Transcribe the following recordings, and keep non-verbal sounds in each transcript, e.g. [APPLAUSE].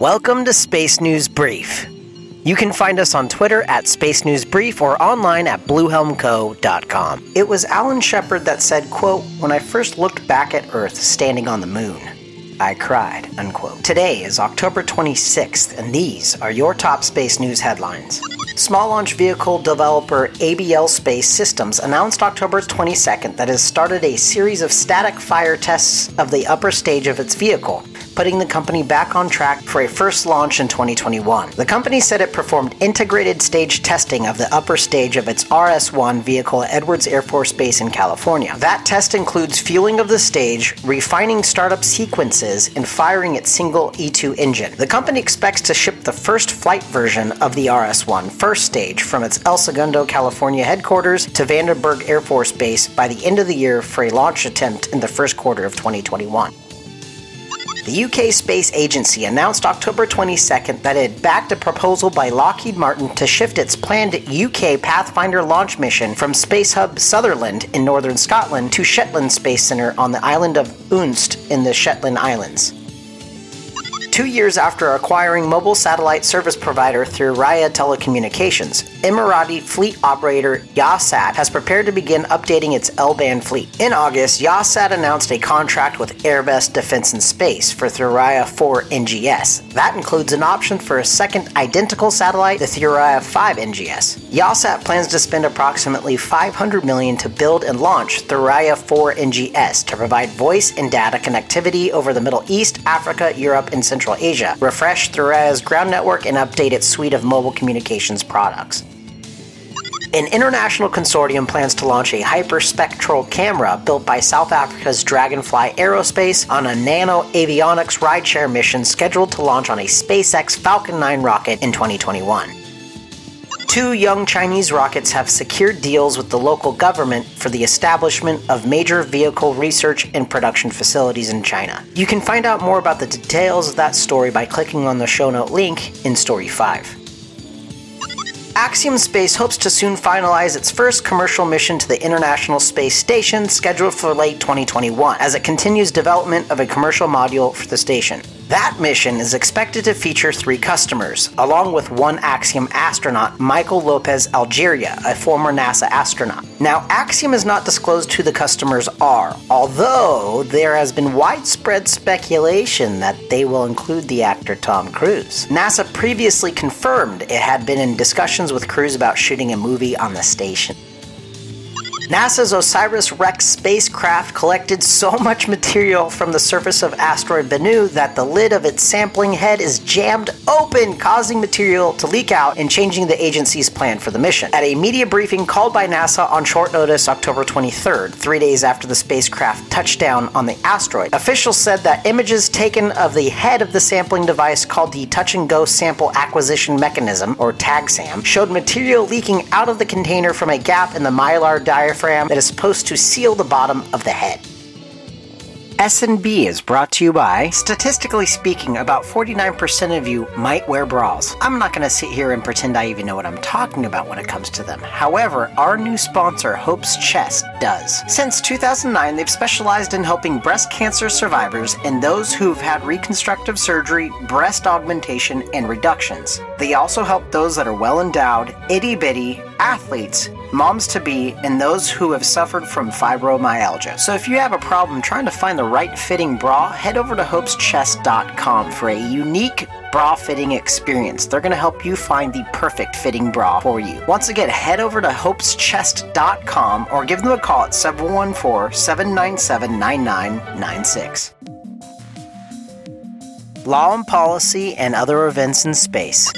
Welcome to Space News Brief. You can find us on Twitter at Space News Brief or online at bluehelmco.com. It was Alan Shepard that said, quote, When I first looked back at Earth standing on the moon, I cried, unquote. Today is October 26th, and these are your top space news headlines. Small launch vehicle developer ABL Space Systems announced October 22nd that it has started a series of static fire tests of the upper stage of its vehicle, putting the company back on track for a first launch in 2021. The company said it performed integrated stage testing of the upper stage of its RS 1 vehicle at Edwards Air Force Base in California. That test includes fueling of the stage, refining startup sequences, and firing its single E2 engine. The company expects to ship the first flight version of the RS 1 first stage from its El Segundo, California headquarters to Vandenberg Air Force Base by the end of the year for a launch attempt in the first quarter of 2021. The UK Space Agency announced October 22nd that it backed a proposal by Lockheed Martin to shift its planned UK Pathfinder launch mission from Space Hub Sutherland in northern Scotland to Shetland Space Centre on the island of Unst in the Shetland Islands. Two years after acquiring mobile satellite service provider through Thuraya Telecommunications, Emirati fleet operator Yahsat has prepared to begin updating its L-band fleet. In August, Yahsat announced a contract with Airbus Defence and Space for Thuraya 4 NGS. That includes an option for a second identical satellite, the Thuraya 5 NGS. Yahsat plans to spend approximately 500 million to build and launch Thuraya 4 NGS to provide voice and data connectivity over the Middle East, Africa, Europe, and Central Asia, refresh Thuraya's ground network, and update its suite of mobile communications products. An international consortium plans to launch a hyperspectral camera built by South Africa's Dragonfly Aerospace on a nano avionics rideshare mission scheduled to launch on a SpaceX Falcon 9 rocket in 2021. Two young Chinese rockets have secured deals with the local government for the establishment of major vehicle research and production facilities in China. You can find out more about the details of that story by clicking on the show note link in Story 5. Axiom Space hopes to soon finalize its first commercial mission to the International Space Station, scheduled for late 2021, as it continues development of a commercial module for the station. That mission is expected to feature three customers, along with one Axiom astronaut, Michael Lopez-Alegria, a former NASA astronaut. Now, Axiom has not disclosed who the customers are, although there has been widespread speculation that they will include the actor Tom Cruise. NASA previously confirmed it had been in discussions with Cruise about shooting a movie on the station. NASA's OSIRIS REx spacecraft collected so [LAUGHS] much material from the surface of asteroid Bennu that the lid of its sampling head is jammed open, causing material to leak out and changing the agency's plan for the mission. At a media briefing called by NASA on short notice October 23rd, three days after the spacecraft touched down on the asteroid, officials said that images taken of the head of the sampling device called the Touch and Go Sample Acquisition Mechanism, or TAGSAM, showed material leaking out of the container from a gap in the mylar diaphragm that is supposed to seal the bottom of the head. S&B is brought to you by Statistically speaking, about 49% of you might wear bras. I'm not going to sit here and pretend I even know what I'm talking about when it comes to them. However, our new sponsor, Hope's Chest, does. Since 2009, they've specialized in helping breast cancer survivors and those who've had reconstructive surgery, breast augmentation, and reductions. They also help those that are well endowed, itty bitty, athletes, moms to be, and those who have suffered from fibromyalgia. So if you have a problem trying to find the right fitting bra, head over to hopeschest.com for a unique bra fitting experience. They're going to help you find the perfect fitting bra for you. Once again, head over to hopeschest.com or give them a call at 714 797 9996. Law and policy and other events in space.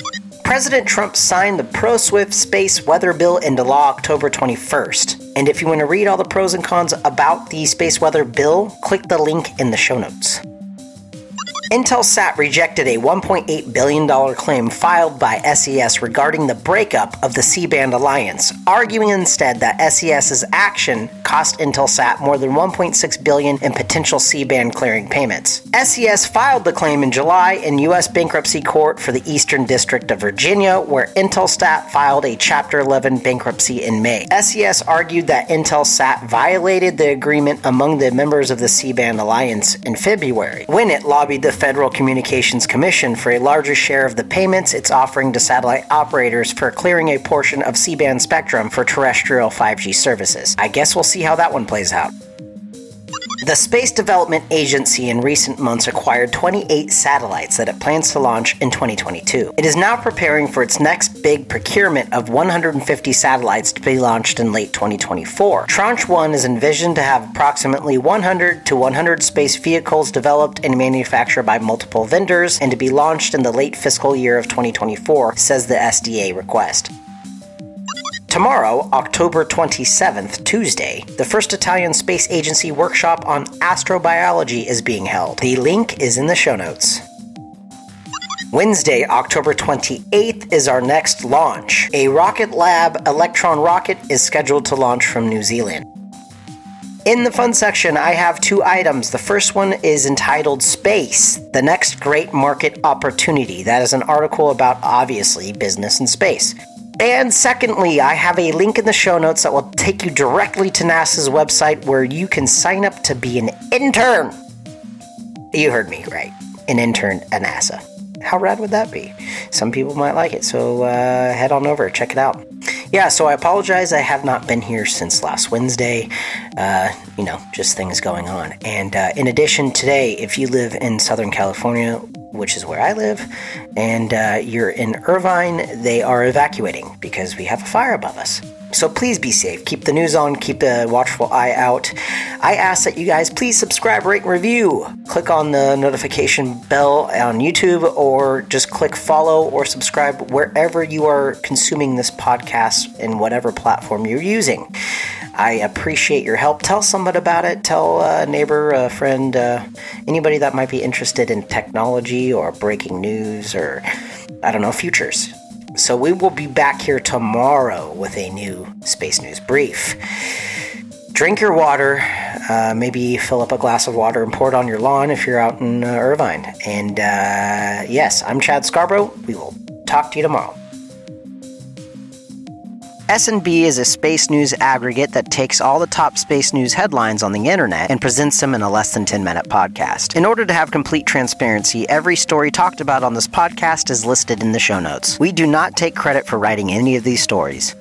President Trump signed the PROSWIFT Space Weather Bill into law October 21st. And if you want to read all the pros and cons about the Space Weather Bill, click the link in the show notes. Intelsat rejected a $1.8 billion claim filed by SES regarding the breakup of the C band alliance, arguing instead that SES's action cost Intelsat more than 1.6 billion in potential C-band clearing payments. SES filed the claim in July in U.S. bankruptcy court for the Eastern District of Virginia, where Intelsat filed a Chapter 11 bankruptcy in May. SES argued that Intelsat violated the agreement among the members of the C-band alliance in February when it lobbied the Federal Communications Commission for a larger share of the payments it's offering to satellite operators for clearing a portion of C band spectrum for terrestrial 5G services. I guess we'll see how that one plays out. The Space Development Agency in recent months acquired 28 satellites that it plans to launch in 2022. It is now preparing for its next big procurement of 150 satellites to be launched in late 2024. Tranche 1 is envisioned to have approximately 100 to 100 space vehicles developed and manufactured by multiple vendors and to be launched in the late fiscal year of 2024, says the SDA request. Tomorrow, October 27th, Tuesday, the first Italian Space Agency workshop on astrobiology is being held. The link is in the show notes. Wednesday, October 28th, is our next launch. A Rocket Lab Electron rocket is scheduled to launch from New Zealand. In the fun section, I have two items. The first one is entitled Space, the next great market opportunity. That is an article about obviously business and space. And secondly, I have a link in the show notes that will take you directly to NASA's website where you can sign up to be an intern. You heard me right. An intern at NASA. How rad would that be? Some people might like it, so uh, head on over, check it out. Yeah, so I apologize. I have not been here since last Wednesday. Uh, you know, just things going on. And uh, in addition, today, if you live in Southern California, which is where I live, and uh, you're in Irvine, they are evacuating because we have a fire above us. So please be safe. Keep the news on, keep a watchful eye out. I ask that you guys please subscribe, rate, and review. Click on the notification bell on YouTube or just click follow or subscribe wherever you are consuming this podcast in whatever platform you're using. I appreciate your help. Tell somebody about it. Tell a neighbor, a friend, uh, anybody that might be interested in technology or breaking news or, I don't know, futures. So we will be back here tomorrow with a new Space News Brief. Drink your water, uh, maybe fill up a glass of water and pour it on your lawn if you're out in uh, Irvine. And uh, yes, I'm Chad Scarborough. We will talk to you tomorrow. S&B is a space news aggregate that takes all the top space news headlines on the internet and presents them in a less than 10 minute podcast. In order to have complete transparency, every story talked about on this podcast is listed in the show notes. We do not take credit for writing any of these stories.